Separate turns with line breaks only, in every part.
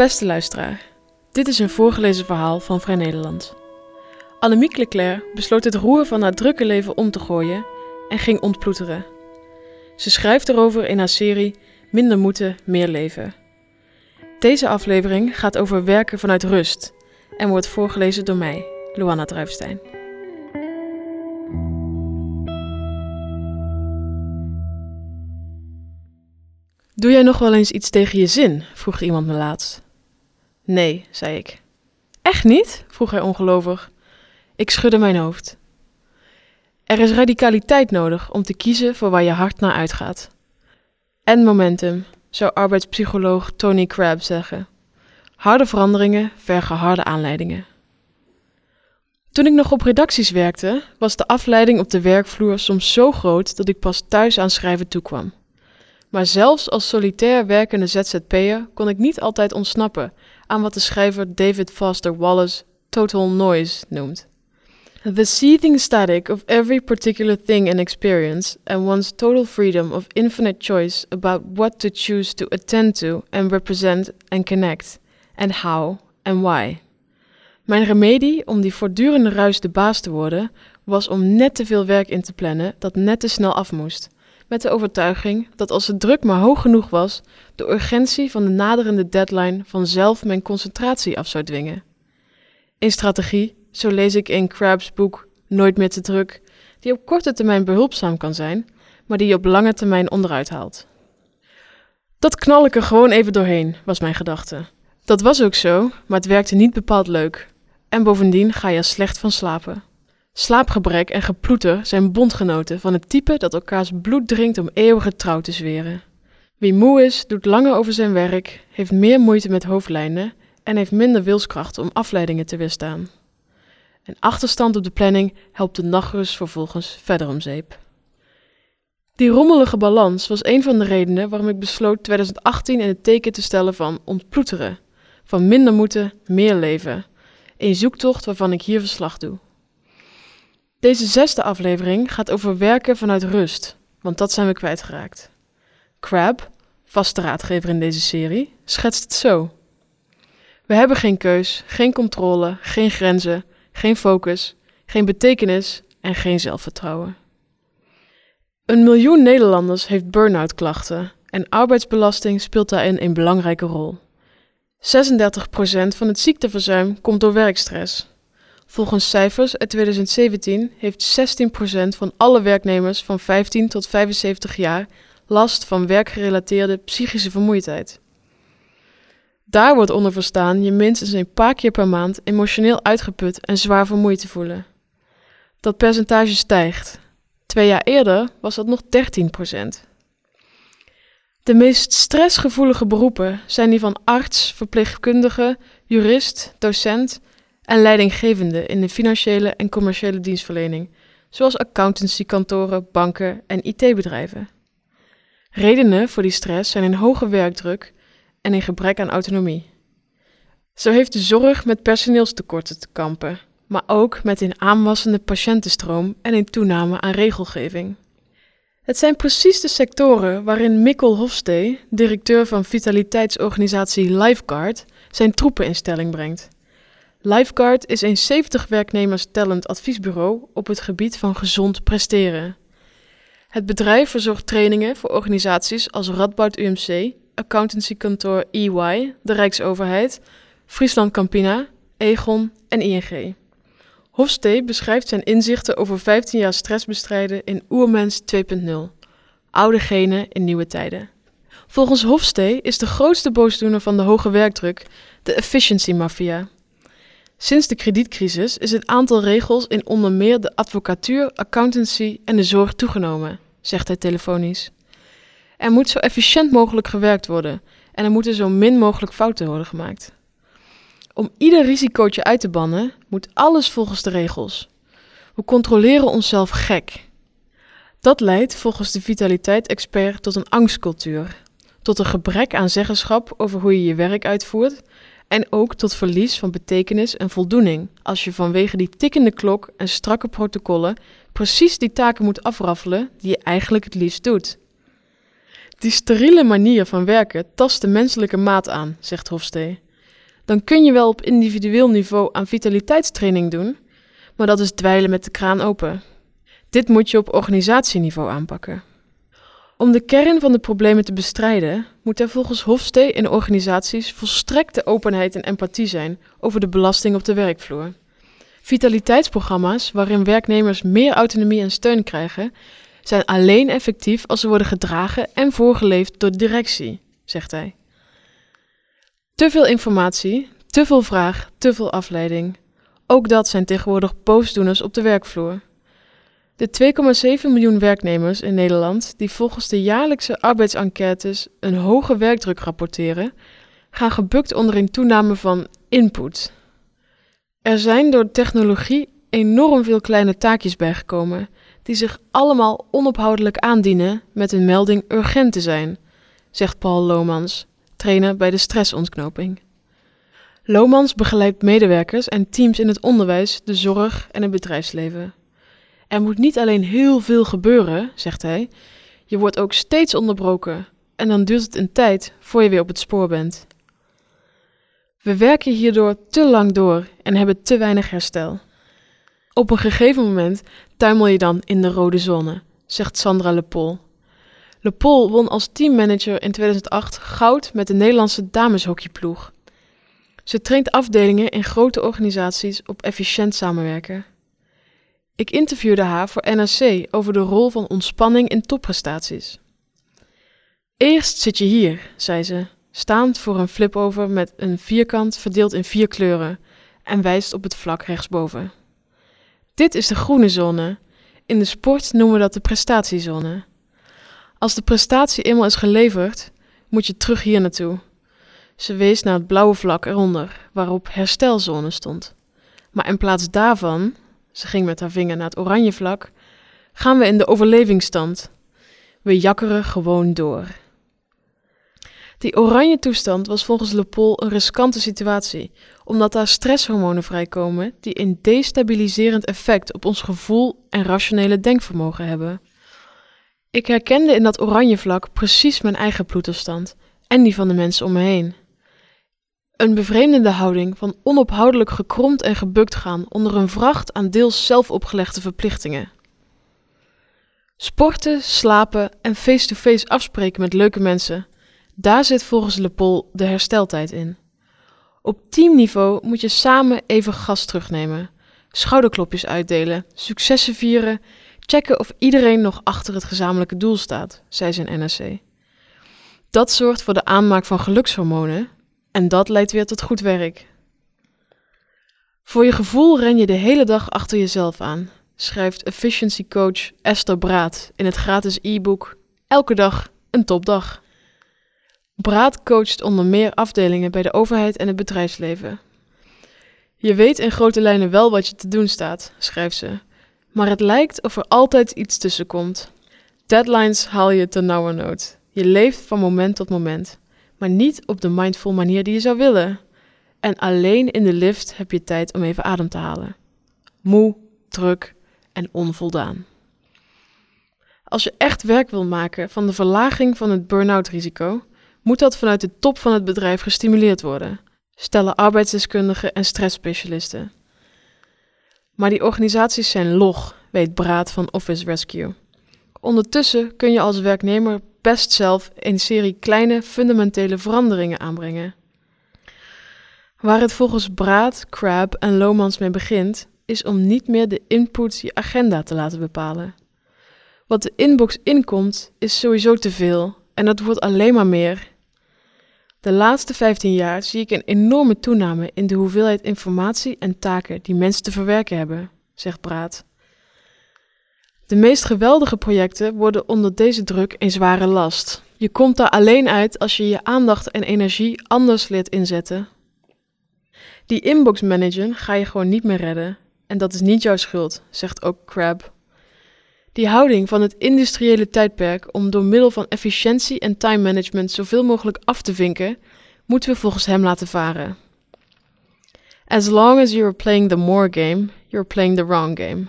Beste luisteraar, dit is een voorgelezen verhaal van Vrij Nederland. Annemiek Leclerc besloot het roer van haar drukke leven om te gooien en ging ontploeteren. Ze schrijft erover in haar serie Minder moeten, meer leven. Deze aflevering gaat over werken vanuit rust en wordt voorgelezen door mij, Luana Druifstein. Doe jij nog wel eens iets tegen je zin? vroeg iemand me laatst. Nee, zei ik. Echt niet? vroeg hij ongelovig. Ik schudde mijn hoofd. Er is radicaliteit nodig om te kiezen voor waar je hart naar uitgaat. En momentum, zou arbeidspsycholoog Tony Crabb zeggen. Harde veranderingen vergen harde aanleidingen. Toen ik nog op redacties werkte, was de afleiding op de werkvloer soms zo groot dat ik pas thuis aan schrijven toekwam. Maar zelfs als solitair werkende ZZP'er kon ik niet altijd ontsnappen aan wat de schrijver David Foster Wallace total noise noemt. The seething static of every particular thing and experience, and one's total freedom of infinite choice about what to choose to attend to and represent and connect, and how and why. Mijn remedie om die voortdurende ruis de baas te worden, was om net te veel werk in te plannen dat net te snel af moest met de overtuiging dat als het druk maar hoog genoeg was, de urgentie van de naderende deadline vanzelf mijn concentratie af zou dwingen. In strategie, zo lees ik in Crabb's boek Nooit meer te druk, die op korte termijn behulpzaam kan zijn, maar die je op lange termijn onderuit haalt. Dat knal ik er gewoon even doorheen, was mijn gedachte. Dat was ook zo, maar het werkte niet bepaald leuk. En bovendien ga je slecht van slapen. Slaapgebrek en geploeter zijn bondgenoten van het type dat elkaars bloed drinkt om eeuwige trouw te zweren. Wie moe is, doet langer over zijn werk, heeft meer moeite met hoofdlijnen en heeft minder wilskracht om afleidingen te weerstaan. En achterstand op de planning helpt de nachtrust vervolgens verder om zeep. Die rommelige balans was een van de redenen waarom ik besloot 2018 in het teken te stellen van ontploeteren, van minder moeten, meer leven. Een zoektocht waarvan ik hier verslag doe. Deze zesde aflevering gaat over werken vanuit rust, want dat zijn we kwijtgeraakt. Crab, vaste raadgever in deze serie, schetst het zo. We hebben geen keus, geen controle, geen grenzen, geen focus, geen betekenis en geen zelfvertrouwen. Een miljoen Nederlanders heeft burn-out klachten en arbeidsbelasting speelt daarin een belangrijke rol. 36% van het ziekteverzuim komt door werkstress. Volgens cijfers uit 2017 heeft 16% van alle werknemers van 15 tot 75 jaar last van werkgerelateerde psychische vermoeidheid. Daar wordt onder verstaan je minstens een paar keer per maand emotioneel uitgeput en zwaar vermoeid te voelen. Dat percentage stijgt. Twee jaar eerder was dat nog 13%. De meest stressgevoelige beroepen zijn die van arts, verpleegkundige, jurist, docent en leidinggevende in de financiële en commerciële dienstverlening, zoals accountancykantoren, banken en IT-bedrijven. Redenen voor die stress zijn een hoge werkdruk en een gebrek aan autonomie. Zo heeft de zorg met personeelstekorten te kampen, maar ook met een aanwassende patiëntenstroom en een toename aan regelgeving. Het zijn precies de sectoren waarin Mikkel Hofstee, directeur van vitaliteitsorganisatie Lifeguard, zijn troepen in stelling brengt. Lifeguard is een 70 werknemers tellend adviesbureau op het gebied van gezond presteren. Het bedrijf verzorgt trainingen voor organisaties als Radboud UMC, accountancykantoor EY, de Rijksoverheid, Friesland Campina, Egon en ING. Hofstee beschrijft zijn inzichten over 15 jaar stress bestrijden in Oermens 2.0. Oude genen in nieuwe tijden. Volgens Hofstee is de grootste boosdoener van de hoge werkdruk de efficiency mafia. Sinds de kredietcrisis is het aantal regels in onder meer de advocatuur, accountancy en de zorg toegenomen, zegt hij telefonisch. Er moet zo efficiënt mogelijk gewerkt worden en er moeten zo min mogelijk fouten worden gemaakt. Om ieder risicootje uit te bannen, moet alles volgens de regels. We controleren onszelf gek. Dat leidt volgens de vitaliteit-expert tot een angstcultuur, tot een gebrek aan zeggenschap over hoe je je werk uitvoert en ook tot verlies van betekenis en voldoening als je vanwege die tikkende klok en strakke protocollen precies die taken moet afraffelen die je eigenlijk het liefst doet. Die steriele manier van werken tast de menselijke maat aan, zegt Hofstee. dan kun je wel op individueel niveau aan vitaliteitstraining doen, maar dat is dweilen met de kraan open. Dit moet je op organisatieniveau aanpakken. Om de kern van de problemen te bestrijden, moet er volgens Hofstee in organisaties volstrekte openheid en empathie zijn over de belasting op de werkvloer. Vitaliteitsprogramma's, waarin werknemers meer autonomie en steun krijgen, zijn alleen effectief als ze worden gedragen en voorgeleefd door de directie, zegt hij. Te veel informatie, te veel vraag, te veel afleiding. Ook dat zijn tegenwoordig boosdoeners op de werkvloer. De 2,7 miljoen werknemers in Nederland die volgens de jaarlijkse arbeidsenquêtes een hoge werkdruk rapporteren, gaan gebukt onder een toename van input. Er zijn door technologie enorm veel kleine taakjes bijgekomen, die zich allemaal onophoudelijk aandienen met een melding urgent te zijn, zegt Paul Lomans, trainer bij de stressontknoping. Lomans begeleidt medewerkers en teams in het onderwijs, de zorg en het bedrijfsleven. Er moet niet alleen heel veel gebeuren, zegt hij, je wordt ook steeds onderbroken en dan duurt het een tijd voor je weer op het spoor bent. We werken hierdoor te lang door en hebben te weinig herstel. Op een gegeven moment tuimel je dan in de rode zone, zegt Sandra Lepol. Lepol won als teammanager in 2008 goud met de Nederlandse dameshockeyploeg. Ze traint afdelingen in grote organisaties op efficiënt samenwerken. Ik interviewde haar voor NRC over de rol van ontspanning in topprestaties. Eerst zit je hier, zei ze, staand voor een flipover met een vierkant verdeeld in vier kleuren en wijst op het vlak rechtsboven. Dit is de groene zone. In de sport noemen we dat de prestatiezone. Als de prestatie eenmaal is geleverd, moet je terug hier naartoe. Ze wees naar het blauwe vlak eronder, waarop herstelzone stond. Maar in plaats daarvan ze ging met haar vinger naar het oranje vlak, gaan we in de overlevingsstand. We jakkeren gewoon door. Die oranje toestand was volgens Lepol een riskante situatie, omdat daar stresshormonen vrijkomen die een destabiliserend effect op ons gevoel en rationele denkvermogen hebben. Ik herkende in dat oranje vlak precies mijn eigen bloedtoestand en die van de mensen om me heen. Een bevreemdende houding van onophoudelijk gekromd en gebukt gaan onder een vracht aan deels zelf opgelegde verplichtingen. Sporten, slapen en face-to-face afspreken met leuke mensen, daar zit volgens Lepol de hersteltijd in. Op teamniveau moet je samen even gas terugnemen, schouderklopjes uitdelen, successen vieren, checken of iedereen nog achter het gezamenlijke doel staat, zei zijn NRC. Dat zorgt voor de aanmaak van gelukshormonen, en dat leidt weer tot goed werk. Voor je gevoel ren je de hele dag achter jezelf aan, schrijft efficiency coach Esther Braat in het gratis e-book Elke dag een topdag. Braat coacht onder meer afdelingen bij de overheid en het bedrijfsleven. Je weet in grote lijnen wel wat je te doen staat, schrijft ze, maar het lijkt of er altijd iets tussen komt. Deadlines haal je te nauwernood. Je leeft van moment tot moment maar niet op de mindful manier die je zou willen. En alleen in de lift heb je tijd om even adem te halen. Moe, druk en onvoldaan. Als je echt werk wil maken van de verlaging van het burn-out risico, moet dat vanuit de top van het bedrijf gestimuleerd worden, stellen arbeidsdeskundigen en stressspecialisten. Maar die organisaties zijn log, weet Braad van Office Rescue. Ondertussen kun je als werknemer best zelf een serie kleine fundamentele veranderingen aanbrengen. Waar het volgens Braat, Crab en Lomans mee begint, is om niet meer de input je agenda te laten bepalen. Wat de inbox inkomt, is sowieso te veel en dat wordt alleen maar meer. De laatste 15 jaar zie ik een enorme toename in de hoeveelheid informatie en taken die mensen te verwerken hebben, zegt Braat. De meest geweldige projecten worden onder deze druk een zware last. Je komt daar alleen uit als je je aandacht en energie anders leert inzetten. Die inbox managen ga je gewoon niet meer redden. En dat is niet jouw schuld, zegt ook Crab. Die houding van het industriële tijdperk om door middel van efficiëntie en time management zoveel mogelijk af te vinken, moeten we volgens hem laten varen. As long as you're playing the more game, you're playing the wrong game.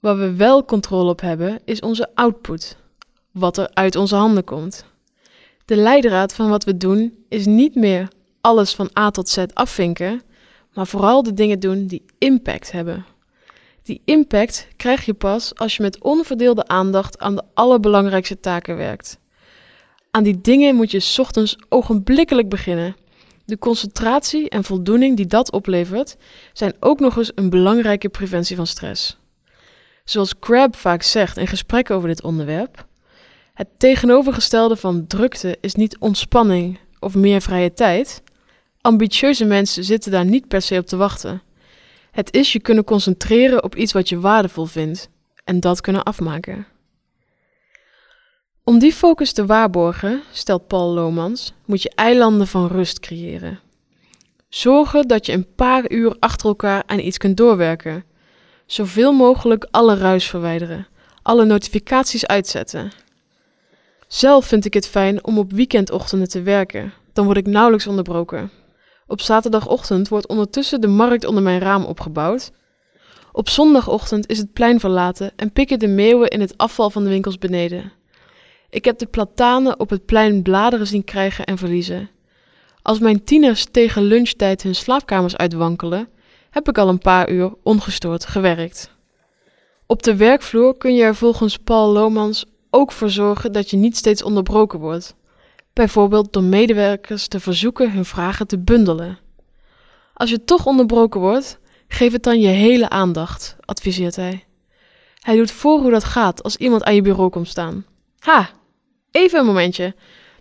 Waar we wel controle op hebben, is onze output. Wat er uit onze handen komt. De leidraad van wat we doen is niet meer alles van A tot Z afvinken, maar vooral de dingen doen die impact hebben. Die impact krijg je pas als je met onverdeelde aandacht aan de allerbelangrijkste taken werkt. Aan die dingen moet je ochtends ogenblikkelijk beginnen. De concentratie en voldoening die dat oplevert, zijn ook nog eens een belangrijke preventie van stress. Zoals Crab vaak zegt in gesprekken over dit onderwerp, het tegenovergestelde van drukte is niet ontspanning of meer vrije tijd. Ambitieuze mensen zitten daar niet per se op te wachten. Het is je kunnen concentreren op iets wat je waardevol vindt en dat kunnen afmaken. Om die focus te waarborgen, stelt Paul Lomans, moet je eilanden van rust creëren. Zorgen dat je een paar uur achter elkaar aan iets kunt doorwerken. Zoveel mogelijk alle ruis verwijderen, alle notificaties uitzetten. Zelf vind ik het fijn om op weekendochtenden te werken, dan word ik nauwelijks onderbroken. Op zaterdagochtend wordt ondertussen de markt onder mijn raam opgebouwd. Op zondagochtend is het plein verlaten en pikken de meeuwen in het afval van de winkels beneden. Ik heb de platanen op het plein bladeren zien krijgen en verliezen. Als mijn tieners tegen lunchtijd hun slaapkamers uitwankelen, heb ik al een paar uur ongestoord gewerkt. Op de werkvloer kun je er volgens Paul Lomans ook voor zorgen dat je niet steeds onderbroken wordt. Bijvoorbeeld door medewerkers te verzoeken hun vragen te bundelen. Als je toch onderbroken wordt, geef het dan je hele aandacht, adviseert hij. Hij doet voor hoe dat gaat als iemand aan je bureau komt staan. Ha, even een momentje.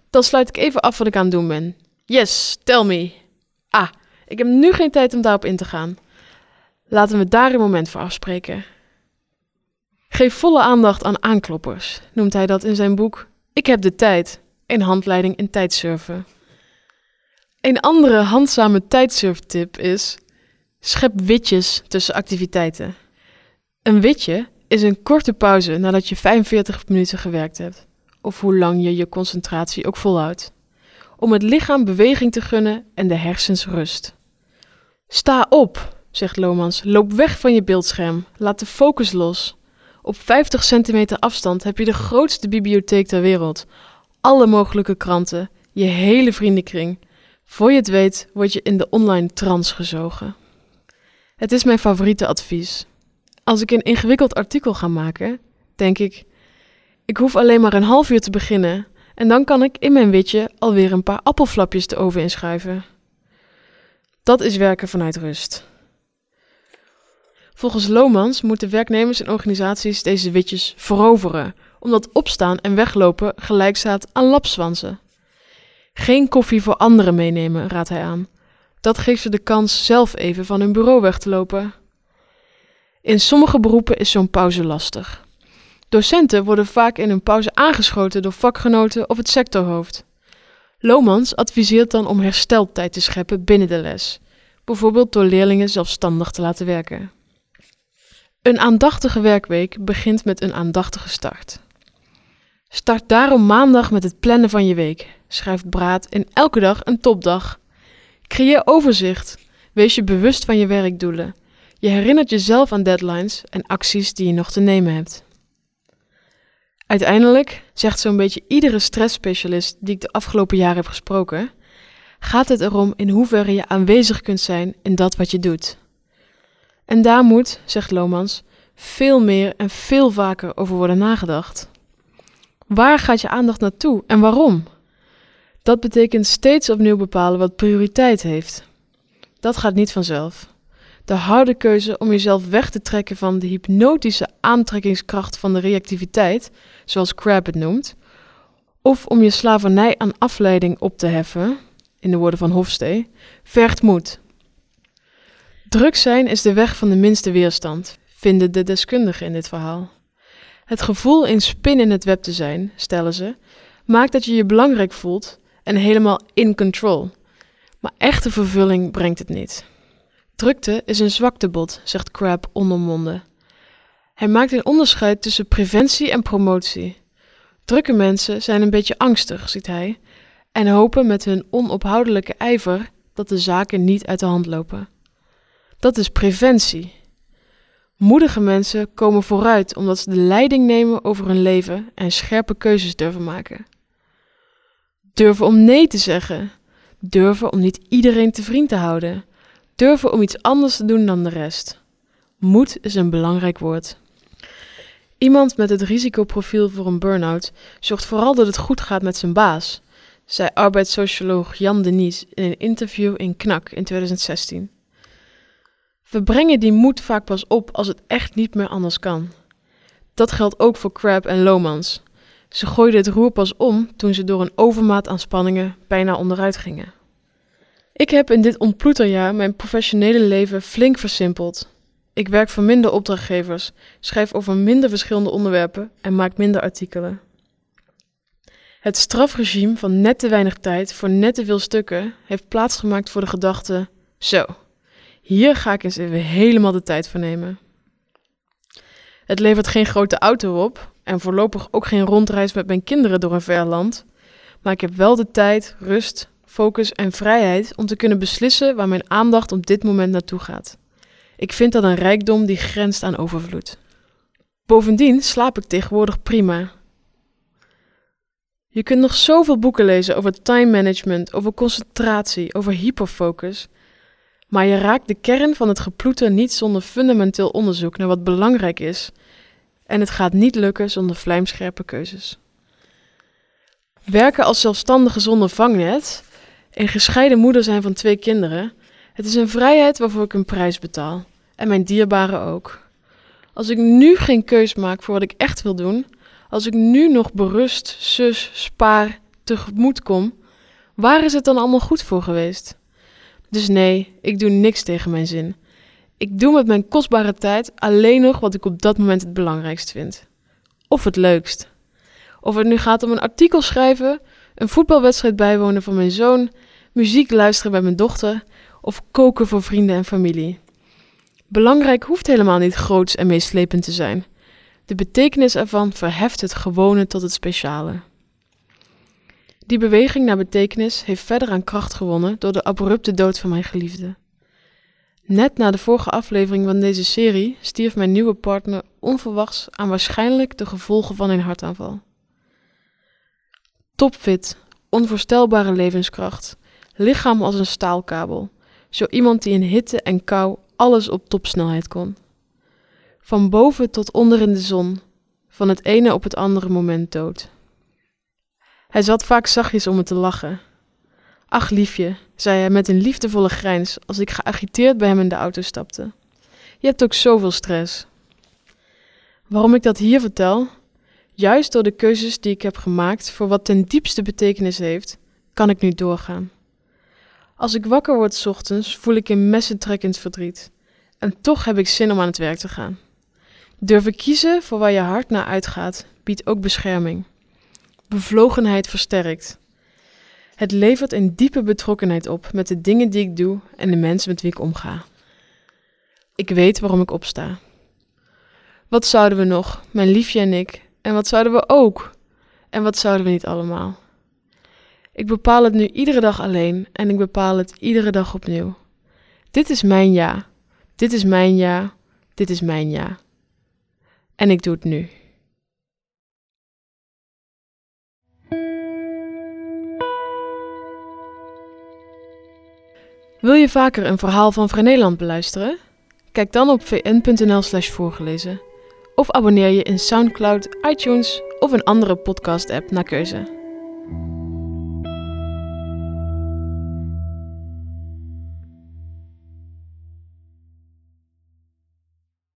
Dan sluit ik even af wat ik aan het doen ben. Yes, tell me. Ah, ik heb nu geen tijd om daarop in te gaan. Laten we daar een moment voor afspreken. Geef volle aandacht aan aankloppers, noemt hij dat in zijn boek Ik heb de tijd, een handleiding in tijdsurfen. Een andere handzame tijdsurftip is: schep witjes tussen activiteiten. Een witje is een korte pauze nadat je 45 minuten gewerkt hebt, of hoe lang je je concentratie ook volhoudt, om het lichaam beweging te gunnen en de hersens rust. Sta op, zegt Lomans, loop weg van je beeldscherm, laat de focus los. Op 50 centimeter afstand heb je de grootste bibliotheek ter wereld, alle mogelijke kranten, je hele vriendenkring. Voor je het weet, word je in de online trance gezogen. Het is mijn favoriete advies. Als ik een ingewikkeld artikel ga maken, denk ik: ik hoef alleen maar een half uur te beginnen en dan kan ik in mijn witje alweer een paar appelflapjes de oven inschuiven. Dat is werken vanuit rust. Volgens Lomans moeten werknemers en organisaties deze witjes veroveren, omdat opstaan en weglopen gelijk staat aan lapswansen. Geen koffie voor anderen meenemen, raadt hij aan. Dat geeft ze de kans zelf even van hun bureau weg te lopen. In sommige beroepen is zo'n pauze lastig. Docenten worden vaak in hun pauze aangeschoten door vakgenoten of het sectorhoofd. Lomans adviseert dan om hersteltijd te scheppen binnen de les, bijvoorbeeld door leerlingen zelfstandig te laten werken. Een aandachtige werkweek begint met een aandachtige start. Start daarom maandag met het plannen van je week. Schrijf Braad in elke dag een topdag. Creëer overzicht. Wees je bewust van je werkdoelen. Je herinnert jezelf aan deadlines en acties die je nog te nemen hebt. Uiteindelijk, zegt zo'n beetje iedere stressspecialist die ik de afgelopen jaren heb gesproken, gaat het erom in hoeverre je aanwezig kunt zijn in dat wat je doet. En daar moet, zegt Lomans, veel meer en veel vaker over worden nagedacht. Waar gaat je aandacht naartoe en waarom? Dat betekent steeds opnieuw bepalen wat prioriteit heeft. Dat gaat niet vanzelf. De harde keuze om jezelf weg te trekken van de hypnotische aantrekkingskracht van de reactiviteit, zoals Crab het noemt, of om je slavernij aan afleiding op te heffen, in de woorden van Hofstee, vergt moed. Druk zijn is de weg van de minste weerstand, vinden de deskundigen in dit verhaal. Het gevoel in spin in het web te zijn, stellen ze, maakt dat je je belangrijk voelt en helemaal in control. Maar echte vervulling brengt het niet. Drukte is een zwaktebod, zegt Crab ondermonden. Hij maakt een onderscheid tussen preventie en promotie. Drukke mensen zijn een beetje angstig, ziet hij, en hopen met hun onophoudelijke ijver dat de zaken niet uit de hand lopen. Dat is preventie. Moedige mensen komen vooruit omdat ze de leiding nemen over hun leven en scherpe keuzes durven maken. Durven om nee te zeggen. Durven om niet iedereen te vriend te houden. Durven om iets anders te doen dan de rest. Moed is een belangrijk woord. Iemand met het risicoprofiel voor een burn-out zorgt vooral dat het goed gaat met zijn baas, zei arbeidssocioloog Jan Denies in een interview in Knak in 2016. We brengen die moed vaak pas op als het echt niet meer anders kan. Dat geldt ook voor Crab en Lomans. Ze gooiden het roer pas om toen ze door een overmaat aan spanningen bijna onderuit gingen. Ik heb in dit ontploeterjaar mijn professionele leven flink versimpeld. Ik werk voor minder opdrachtgevers, schrijf over minder verschillende onderwerpen en maak minder artikelen. Het strafregime van net te weinig tijd voor net te veel stukken heeft plaatsgemaakt voor de gedachte: zo, hier ga ik eens even helemaal de tijd voor nemen. Het levert geen grote auto op en voorlopig ook geen rondreis met mijn kinderen door een ver land, maar ik heb wel de tijd, rust, focus en vrijheid om te kunnen beslissen waar mijn aandacht op dit moment naartoe gaat. Ik vind dat een rijkdom die grenst aan overvloed. Bovendien slaap ik tegenwoordig prima. Je kunt nog zoveel boeken lezen over time management, over concentratie, over hyperfocus. Maar je raakt de kern van het geploeter niet zonder fundamenteel onderzoek naar wat belangrijk is. En het gaat niet lukken zonder vlijmscherpe keuzes. Werken als zelfstandige zonder vangnet en gescheiden moeder zijn van twee kinderen, het is een vrijheid waarvoor ik een prijs betaal. En mijn dierbaren ook. Als ik nu geen keus maak voor wat ik echt wil doen, als ik nu nog berust, zus, spaar, tegemoet kom, waar is het dan allemaal goed voor geweest? Dus nee, ik doe niks tegen mijn zin. Ik doe met mijn kostbare tijd alleen nog wat ik op dat moment het belangrijkst vind. Of het leukst. Of het nu gaat om een artikel schrijven, een voetbalwedstrijd bijwonen van mijn zoon, muziek luisteren bij mijn dochter of koken voor vrienden en familie. Belangrijk hoeft helemaal niet groots en meeslepend te zijn. De betekenis ervan verheft het gewone tot het speciale. Die beweging naar betekenis heeft verder aan kracht gewonnen door de abrupte dood van mijn geliefde. Net na de vorige aflevering van deze serie stierf mijn nieuwe partner onverwachts aan waarschijnlijk de gevolgen van een hartaanval. Topfit, onvoorstelbare levenskracht, lichaam als een staalkabel, zo iemand die in hitte en kou alles op topsnelheid kon. Van boven tot onder in de zon, van het ene op het andere moment dood. Hij zat vaak zachtjes om me te lachen. Ach liefje, zei hij met een liefdevolle grijns als ik geagiteerd bij hem in de auto stapte. Je hebt ook zoveel stress. Waarom ik dat hier vertel? Juist door de keuzes die ik heb gemaakt voor wat ten diepste betekenis heeft, kan ik nu doorgaan. Als ik wakker word ochtends, voel ik een messentrekkend verdriet. En toch heb ik zin om aan het werk te gaan. Durven kiezen voor waar je hart naar uitgaat, biedt ook bescherming. Bevlogenheid versterkt. Het levert een diepe betrokkenheid op met de dingen die ik doe en de mensen met wie ik omga. Ik weet waarom ik opsta. Wat zouden we nog, mijn liefje en ik? En wat zouden we ook? En wat zouden we niet allemaal? Ik bepaal het nu iedere dag alleen en ik bepaal het iedere dag opnieuw. Dit is mijn ja. Dit is mijn ja. Dit is mijn ja. En ik doe het nu. Wil je vaker een verhaal van Vrij Nederland beluisteren? Kijk dan op vn.nl/slash voorgelezen. Of abonneer je in SoundCloud, iTunes of een andere podcast-app naar keuze.